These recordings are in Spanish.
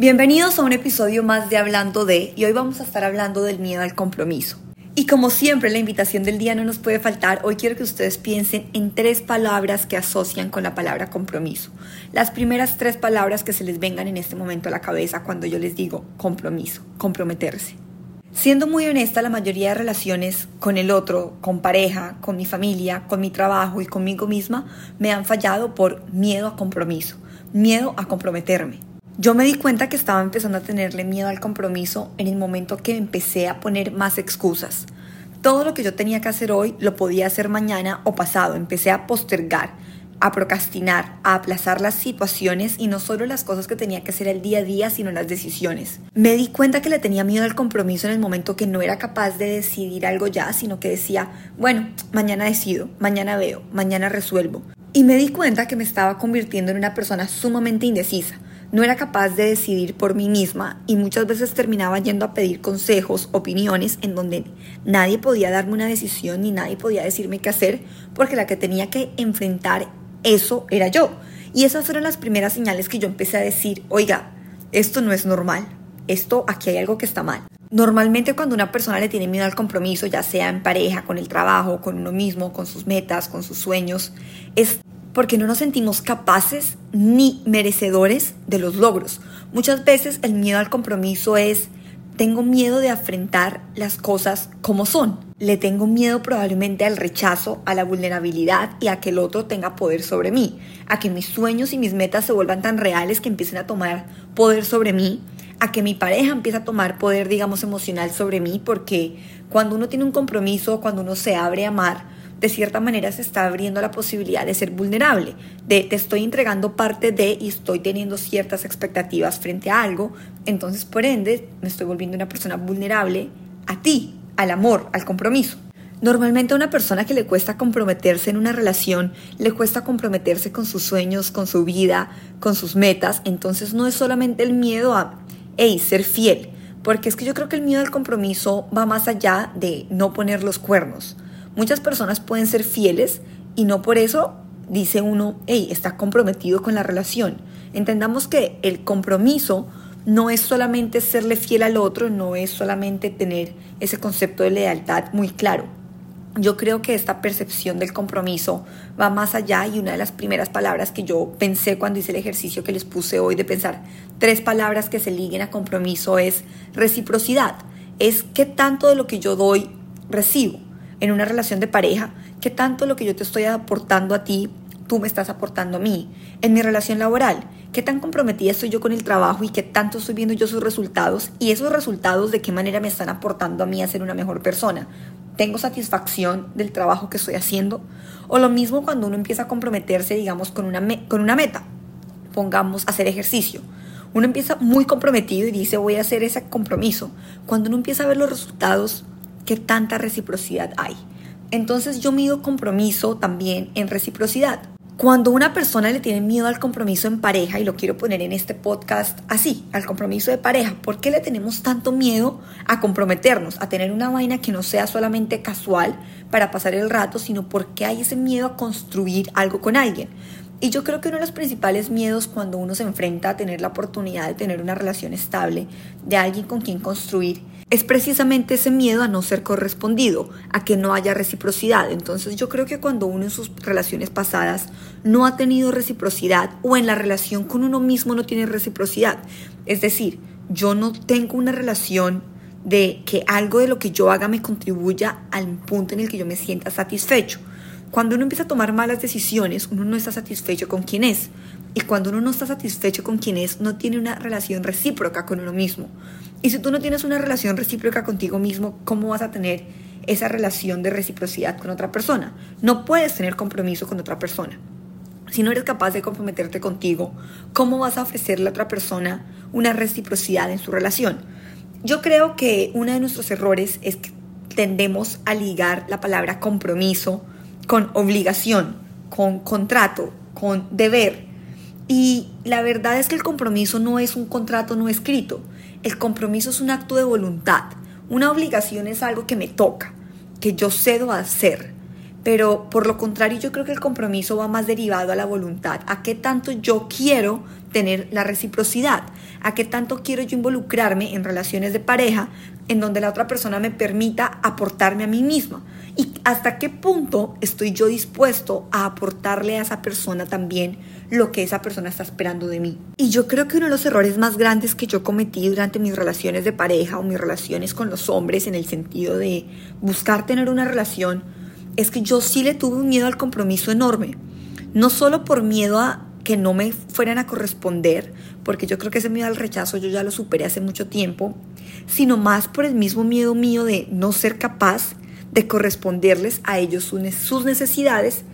Bienvenidos a un episodio más de Hablando de, y hoy vamos a estar hablando del miedo al compromiso. Y como siempre, la invitación del día no nos puede faltar. Hoy quiero que ustedes piensen en tres palabras que asocian con la palabra compromiso. Las primeras tres palabras que se les vengan en este momento a la cabeza cuando yo les digo compromiso, comprometerse. Siendo muy honesta, la mayoría de relaciones con el otro, con pareja, con mi familia, con mi trabajo y conmigo misma, me han fallado por miedo a compromiso, miedo a comprometerme. Yo me di cuenta que estaba empezando a tenerle miedo al compromiso en el momento que empecé a poner más excusas. Todo lo que yo tenía que hacer hoy lo podía hacer mañana o pasado. Empecé a postergar, a procrastinar, a aplazar las situaciones y no solo las cosas que tenía que hacer el día a día, sino las decisiones. Me di cuenta que le tenía miedo al compromiso en el momento que no era capaz de decidir algo ya, sino que decía, bueno, mañana decido, mañana veo, mañana resuelvo. Y me di cuenta que me estaba convirtiendo en una persona sumamente indecisa no era capaz de decidir por mí misma y muchas veces terminaba yendo a pedir consejos, opiniones, en donde nadie podía darme una decisión ni nadie podía decirme qué hacer, porque la que tenía que enfrentar eso era yo. Y esas fueron las primeras señales que yo empecé a decir, oiga, esto no es normal, esto aquí hay algo que está mal. Normalmente cuando una persona le tiene miedo al compromiso, ya sea en pareja, con el trabajo, con uno mismo, con sus metas, con sus sueños, es porque no nos sentimos capaces ni merecedores de los logros. Muchas veces el miedo al compromiso es, tengo miedo de afrontar las cosas como son. Le tengo miedo probablemente al rechazo, a la vulnerabilidad y a que el otro tenga poder sobre mí, a que mis sueños y mis metas se vuelvan tan reales que empiecen a tomar poder sobre mí, a que mi pareja empiece a tomar poder, digamos, emocional sobre mí, porque cuando uno tiene un compromiso, cuando uno se abre a amar, de cierta manera se está abriendo la posibilidad de ser vulnerable, de te estoy entregando parte de y estoy teniendo ciertas expectativas frente a algo, entonces por ende me estoy volviendo una persona vulnerable a ti, al amor, al compromiso. Normalmente a una persona que le cuesta comprometerse en una relación, le cuesta comprometerse con sus sueños, con su vida, con sus metas, entonces no es solamente el miedo a, hey, ser fiel, porque es que yo creo que el miedo al compromiso va más allá de no poner los cuernos. Muchas personas pueden ser fieles y no por eso dice uno, hey, está comprometido con la relación. Entendamos que el compromiso no es solamente serle fiel al otro, no es solamente tener ese concepto de lealtad muy claro. Yo creo que esta percepción del compromiso va más allá y una de las primeras palabras que yo pensé cuando hice el ejercicio que les puse hoy de pensar tres palabras que se liguen a compromiso es reciprocidad. Es qué tanto de lo que yo doy recibo en una relación de pareja, qué tanto lo que yo te estoy aportando a ti, tú me estás aportando a mí. En mi relación laboral, qué tan comprometida estoy yo con el trabajo y qué tanto estoy viendo yo sus resultados y esos resultados de qué manera me están aportando a mí a ser una mejor persona. ¿Tengo satisfacción del trabajo que estoy haciendo? O lo mismo cuando uno empieza a comprometerse, digamos, con una, con una meta. Pongamos hacer ejercicio. Uno empieza muy comprometido y dice voy a hacer ese compromiso. Cuando uno empieza a ver los resultados, qué tanta reciprocidad hay. Entonces yo mido compromiso también en reciprocidad. Cuando una persona le tiene miedo al compromiso en pareja, y lo quiero poner en este podcast así, al compromiso de pareja, ¿por qué le tenemos tanto miedo a comprometernos, a tener una vaina que no sea solamente casual para pasar el rato, sino porque hay ese miedo a construir algo con alguien? Y yo creo que uno de los principales miedos cuando uno se enfrenta a tener la oportunidad de tener una relación estable, de alguien con quien construir, es precisamente ese miedo a no ser correspondido, a que no haya reciprocidad. Entonces yo creo que cuando uno en sus relaciones pasadas no ha tenido reciprocidad o en la relación con uno mismo no tiene reciprocidad, es decir, yo no tengo una relación de que algo de lo que yo haga me contribuya al punto en el que yo me sienta satisfecho. Cuando uno empieza a tomar malas decisiones, uno no está satisfecho con quien es. Y cuando uno no está satisfecho con quien es, no tiene una relación recíproca con uno mismo. Y si tú no tienes una relación recíproca contigo mismo, ¿cómo vas a tener esa relación de reciprocidad con otra persona? No puedes tener compromiso con otra persona. Si no eres capaz de comprometerte contigo, ¿cómo vas a ofrecerle a otra persona una reciprocidad en su relación? Yo creo que uno de nuestros errores es que tendemos a ligar la palabra compromiso con obligación, con contrato, con deber. Y la verdad es que el compromiso no es un contrato no escrito. El compromiso es un acto de voluntad. Una obligación es algo que me toca, que yo cedo a hacer. Pero por lo contrario, yo creo que el compromiso va más derivado a la voluntad, a qué tanto yo quiero tener la reciprocidad, a qué tanto quiero yo involucrarme en relaciones de pareja en donde la otra persona me permita aportarme a mí misma y hasta qué punto estoy yo dispuesto a aportarle a esa persona también lo que esa persona está esperando de mí. Y yo creo que uno de los errores más grandes que yo cometí durante mis relaciones de pareja o mis relaciones con los hombres en el sentido de buscar tener una relación es que yo sí le tuve un miedo al compromiso enorme. No solo por miedo a que no me fueran a corresponder, porque yo creo que ese miedo al rechazo yo ya lo superé hace mucho tiempo, sino más por el mismo miedo mío de no ser capaz de corresponderles a ellos sus necesidades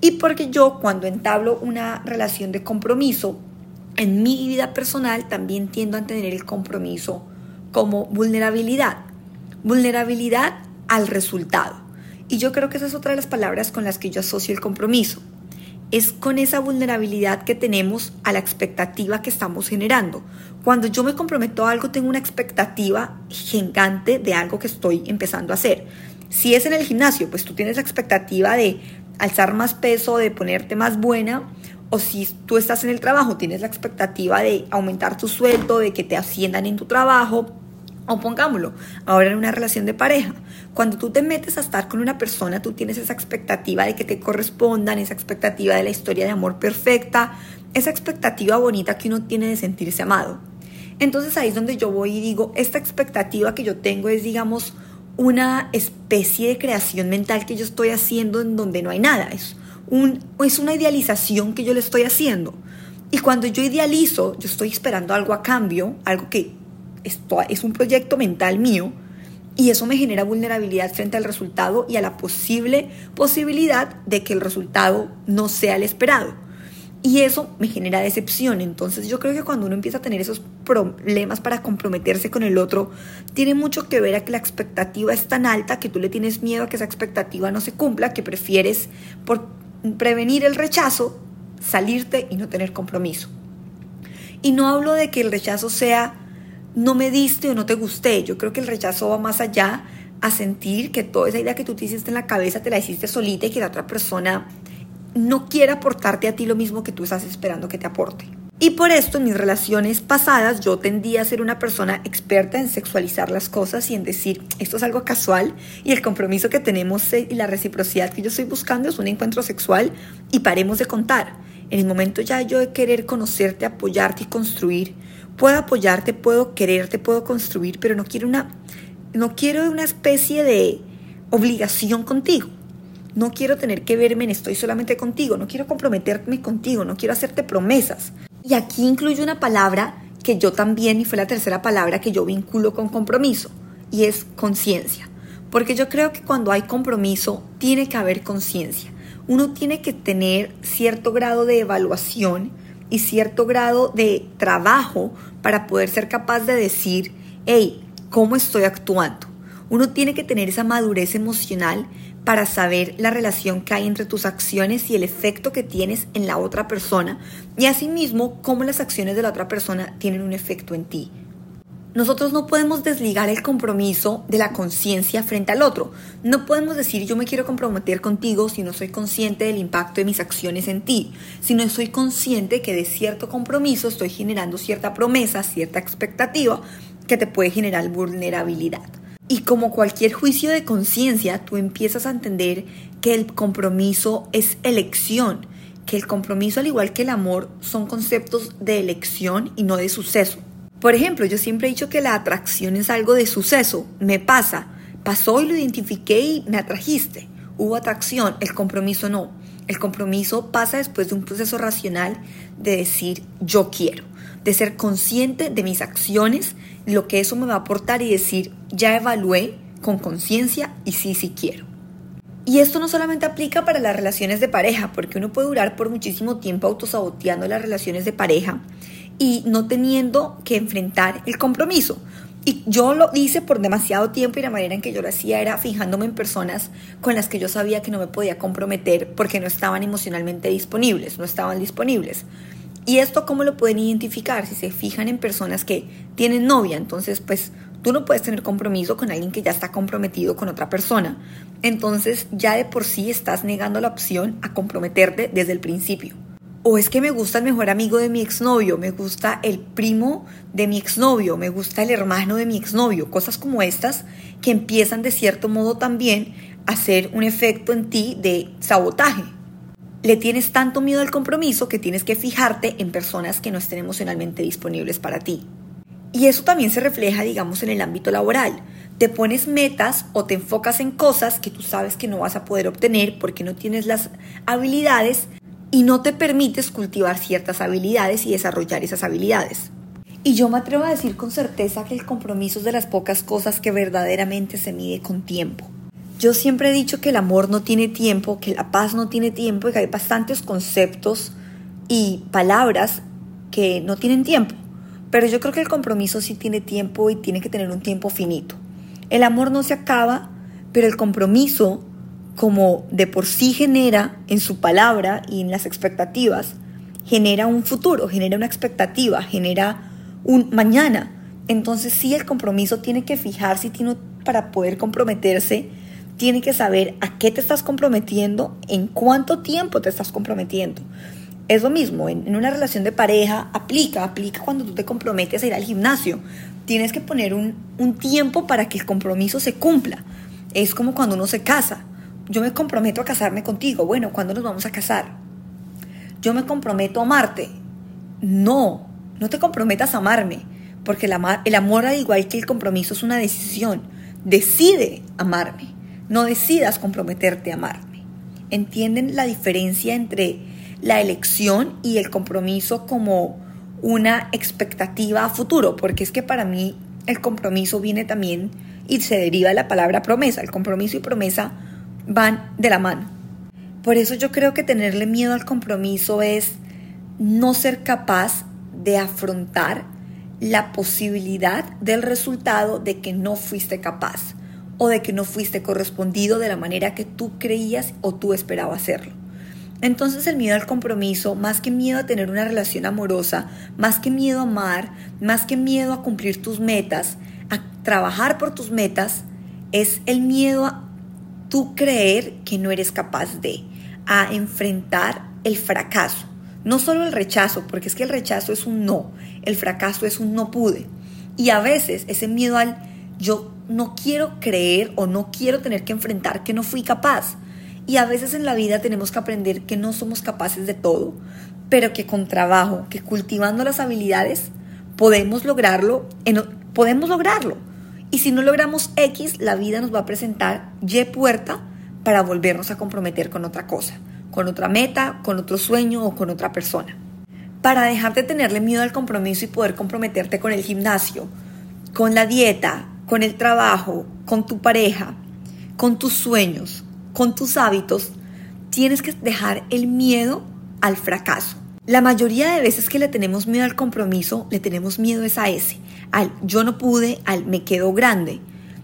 y porque yo cuando entablo una relación de compromiso, en mi vida personal también tiendo a tener el compromiso como vulnerabilidad. Vulnerabilidad al resultado. Y yo creo que esa es otra de las palabras con las que yo asocio el compromiso es con esa vulnerabilidad que tenemos a la expectativa que estamos generando. Cuando yo me comprometo a algo, tengo una expectativa gigante de algo que estoy empezando a hacer. Si es en el gimnasio, pues tú tienes la expectativa de alzar más peso, de ponerte más buena, o si tú estás en el trabajo, tienes la expectativa de aumentar tu sueldo, de que te asciendan en tu trabajo, o pongámoslo, ahora en una relación de pareja. Cuando tú te metes a estar con una persona, tú tienes esa expectativa de que te correspondan, esa expectativa de la historia de amor perfecta, esa expectativa bonita que uno tiene de sentirse amado. Entonces ahí es donde yo voy y digo, esta expectativa que yo tengo es, digamos, una especie de creación mental que yo estoy haciendo en donde no hay nada. Es, un, es una idealización que yo le estoy haciendo. Y cuando yo idealizo, yo estoy esperando algo a cambio, algo que esto es un proyecto mental mío y eso me genera vulnerabilidad frente al resultado y a la posible posibilidad de que el resultado no sea el esperado. Y eso me genera decepción. Entonces yo creo que cuando uno empieza a tener esos problemas para comprometerse con el otro, tiene mucho que ver a que la expectativa es tan alta que tú le tienes miedo a que esa expectativa no se cumpla, que prefieres por prevenir el rechazo salirte y no tener compromiso. Y no hablo de que el rechazo sea no me diste o no te gusté. Yo creo que el rechazo va más allá a sentir que toda esa idea que tú te hiciste en la cabeza te la hiciste solita y que la otra persona no quiere aportarte a ti lo mismo que tú estás esperando que te aporte. Y por esto en mis relaciones pasadas yo tendía a ser una persona experta en sexualizar las cosas y en decir esto es algo casual y el compromiso que tenemos y la reciprocidad que yo estoy buscando es un encuentro sexual y paremos de contar. En el momento ya yo de querer conocerte, apoyarte y construir, puedo apoyarte, puedo quererte, puedo construir, pero no quiero una, no quiero una especie de obligación contigo. No quiero tener que verme en estoy solamente contigo, no quiero comprometerme contigo, no quiero hacerte promesas. Y aquí incluye una palabra que yo también, y fue la tercera palabra que yo vinculo con compromiso, y es conciencia. Porque yo creo que cuando hay compromiso tiene que haber conciencia. Uno tiene que tener cierto grado de evaluación y cierto grado de trabajo para poder ser capaz de decir, hey, ¿cómo estoy actuando? Uno tiene que tener esa madurez emocional para saber la relación que hay entre tus acciones y el efecto que tienes en la otra persona y asimismo cómo las acciones de la otra persona tienen un efecto en ti. Nosotros no podemos desligar el compromiso de la conciencia frente al otro. No podemos decir yo me quiero comprometer contigo si no soy consciente del impacto de mis acciones en ti, si no soy consciente que de cierto compromiso estoy generando cierta promesa, cierta expectativa que te puede generar vulnerabilidad. Y como cualquier juicio de conciencia, tú empiezas a entender que el compromiso es elección, que el compromiso al igual que el amor son conceptos de elección y no de suceso. Por ejemplo, yo siempre he dicho que la atracción es algo de suceso, me pasa, pasó y lo identifiqué y me atrajiste. Hubo atracción, el compromiso no. El compromiso pasa después de un proceso racional de decir yo quiero, de ser consciente de mis acciones, lo que eso me va a aportar y decir ya evalué con conciencia y sí, sí quiero. Y esto no solamente aplica para las relaciones de pareja, porque uno puede durar por muchísimo tiempo autosaboteando las relaciones de pareja y no teniendo que enfrentar el compromiso. Y yo lo hice por demasiado tiempo y la manera en que yo lo hacía era fijándome en personas con las que yo sabía que no me podía comprometer porque no estaban emocionalmente disponibles, no estaban disponibles. ¿Y esto cómo lo pueden identificar? Si se fijan en personas que tienen novia, entonces pues tú no puedes tener compromiso con alguien que ya está comprometido con otra persona. Entonces ya de por sí estás negando la opción a comprometerte desde el principio. o es que me gusta el mejor amigo de mi exnovio, me gusta el primo de mi exnovio, me gusta el hermano de mi exnovio, cosas como estas que empiezan de cierto modo también a hacer un efecto en ti de sabotaje. Le tienes tanto miedo al compromiso que tienes que fijarte en personas que no estén emocionalmente disponibles para ti. Y eso también se refleja, digamos, en el ámbito laboral. Te pones metas o te enfocas en cosas que tú sabes que no vas a poder obtener porque no tienes las habilidades y no te permites cultivar ciertas habilidades y desarrollar esas habilidades. Y yo me atrevo a decir con certeza que el compromiso es de las pocas cosas que verdaderamente se mide con tiempo. Yo siempre he dicho que el amor no tiene tiempo, que la paz no tiene tiempo y que hay bastantes conceptos y palabras que no tienen tiempo. Pero yo creo que el compromiso sí tiene tiempo y tiene que tener un tiempo finito. El amor no se acaba, pero el compromiso como de por sí genera en su palabra y en las expectativas, genera un futuro, genera una expectativa, genera un mañana. Entonces sí el compromiso tiene que fijarse tiene, para poder comprometerse, tiene que saber a qué te estás comprometiendo, en cuánto tiempo te estás comprometiendo. Es lo mismo, en, una relación de pareja aplica, aplica cuando tú te comprometes a ir al gimnasio. Tienes que poner un, tiempo para que el compromiso se cumpla. Es como cuando uno se casa yo me comprometo a casarme contigo. Bueno, ¿cuándo nos vamos a casar? Yo me comprometo a amarte. No, no te comprometas a amarme, porque el, el amor, al igual que el compromiso, es una decisión. Decide amarme, no decidas comprometerte a amarme. ¿Entienden la diferencia entre la elección y el compromiso como una expectativa a futuro? Porque es que para mí el compromiso viene también y se deriva de la palabra promesa. El compromiso y promesa van de la mano. Por eso yo creo que tenerle miedo al compromiso es no ser capaz de afrontar la posibilidad del resultado de que no fuiste capaz o de que no fuiste correspondido de la manera que tú creías o tú esperabas hacerlo. Entonces el miedo al compromiso, más que miedo a tener una relación amorosa, más que miedo a amar, más que miedo a cumplir tus metas, a trabajar por tus metas, es el miedo a tú creer que no eres capaz de, a enfrentar el fracaso. No solo el rechazo, porque es que el rechazo es un no, el fracaso es un no pude. Y a veces ese miedo al yo no quiero creer o no quiero tener que enfrentar que no fui capaz. Y a veces en la vida tenemos que aprender que no somos capaces de todo, pero que con trabajo, que cultivando las habilidades, podemos lograrlo, podemos lograrlo. Y si no logramos X, la vida nos va a presentar Y puerta para volvernos a comprometer con otra cosa, con otra meta, con otro sueño o con otra persona. Para dejar de tenerle miedo al compromiso y poder comprometerte con el gimnasio, con la dieta, con el trabajo, con tu pareja, con tus sueños, con tus hábitos, tienes que dejar el miedo al fracaso. La mayoría de veces que le tenemos miedo al compromiso, le tenemos miedo es a ese, al yo no pude, al me quedo grande,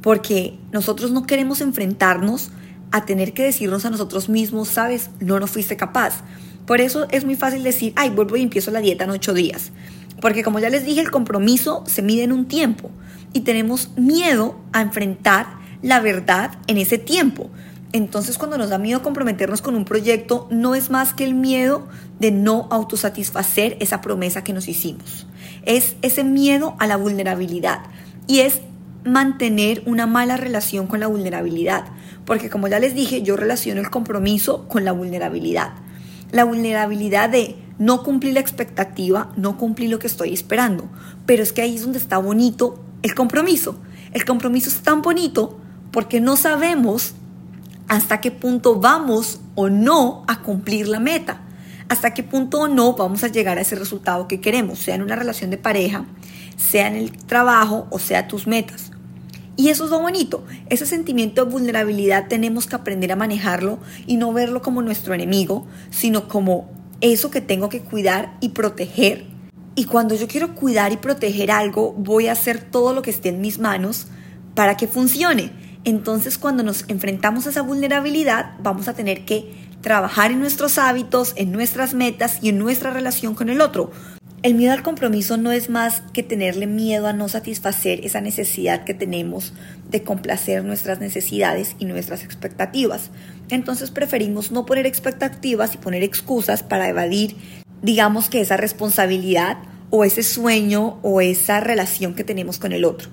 porque nosotros no queremos enfrentarnos a tener que decirnos a nosotros mismos, sabes, no, no fuiste capaz. Por eso es muy fácil decir, ay, vuelvo y empiezo la dieta en ocho días. Porque como ya les dije, el compromiso se mide en un tiempo y tenemos miedo a enfrentar la verdad en ese tiempo. Entonces cuando nos da miedo comprometernos con un proyecto, no es más que el miedo de no autosatisfacer esa promesa que nos hicimos. Es ese miedo a la vulnerabilidad y es mantener una mala relación con la vulnerabilidad. Porque como ya les dije, yo relaciono el compromiso con la vulnerabilidad. La vulnerabilidad de no cumplir la expectativa, no cumplir lo que estoy esperando. Pero es que ahí es donde está bonito el compromiso. El compromiso es tan bonito porque no sabemos hasta qué punto vamos o no a cumplir la meta, hasta qué punto o no vamos a llegar a ese resultado que queremos, sea en una relación de pareja, sea en el trabajo o sea tus metas. Y eso es lo bonito, ese sentimiento de vulnerabilidad tenemos que aprender a manejarlo y no verlo como nuestro enemigo, sino como eso que tengo que cuidar y proteger. Y cuando yo quiero cuidar y proteger algo, voy a hacer todo lo que esté en mis manos para que funcione entonces cuando nos enfrentamos a esa vulnerabilidad vamos a tener que trabajar en nuestros hábitos, en nuestras metas y en nuestra relación con el otro. El miedo al compromiso no es más que tenerle miedo a no satisfacer esa necesidad que tenemos de complacer nuestras necesidades y nuestras expectativas. Entonces preferimos no poner expectativas y poner excusas para evadir digamos que esa responsabilidad o ese sueño o esa relación que tenemos con el otro.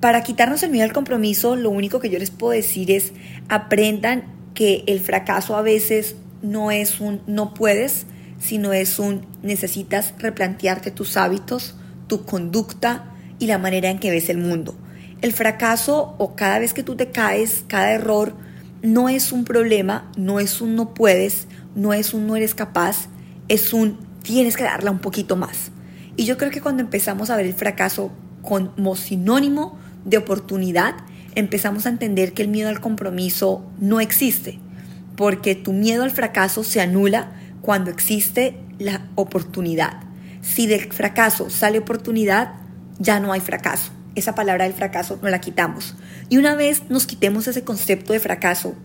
Para quitarnos el miedo al compromiso, lo único que yo les puedo decir es aprendan que el fracaso a veces no es un no puedes, sino es un necesitas replantearte tus hábitos, tu conducta y la manera en que ves el mundo. El fracaso o cada vez que tú te caes, cada error, no es un problema, no es un no puedes, no es un no eres capaz, es un tienes que darla un poquito más. Y yo creo que cuando empezamos a ver el fracaso como sinónimo de oportunidad, empezamos a entender que el miedo al compromiso no existe, porque tu miedo al fracaso se anula cuando existe la oportunidad. Si del fracaso sale oportunidad, ya no hay fracaso. Esa palabra del fracaso no la quitamos. Y una vez nos quitemos ese concepto de fracaso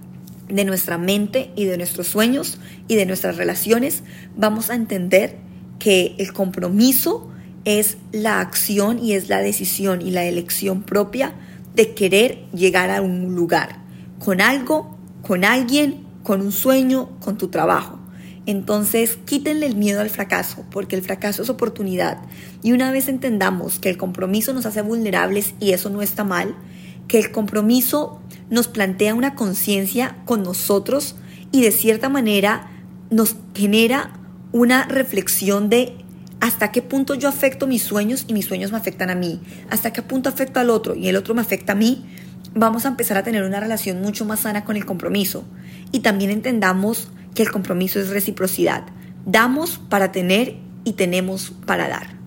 de nuestra mente y de nuestros sueños y de nuestras relaciones, vamos a entender que el compromiso es la acción y es la decisión y la elección propia de querer llegar a un lugar, con algo, con alguien, con un sueño, con tu trabajo. Entonces, quítenle el miedo al fracaso, porque el fracaso es oportunidad. Y una vez entendamos que el compromiso nos hace vulnerables y eso no está mal, que el compromiso nos plantea una conciencia con nosotros y de cierta manera nos genera una reflexión de hasta qué punto yo afecto mis sueños y mis sueños me afectan a mí, hasta qué punto afecto al otro y el otro me afecta a mí, vamos a empezar a tener una relación mucho más sana con el compromiso. Y también entendamos que el compromiso es reciprocidad. Damos para tener y tenemos para dar.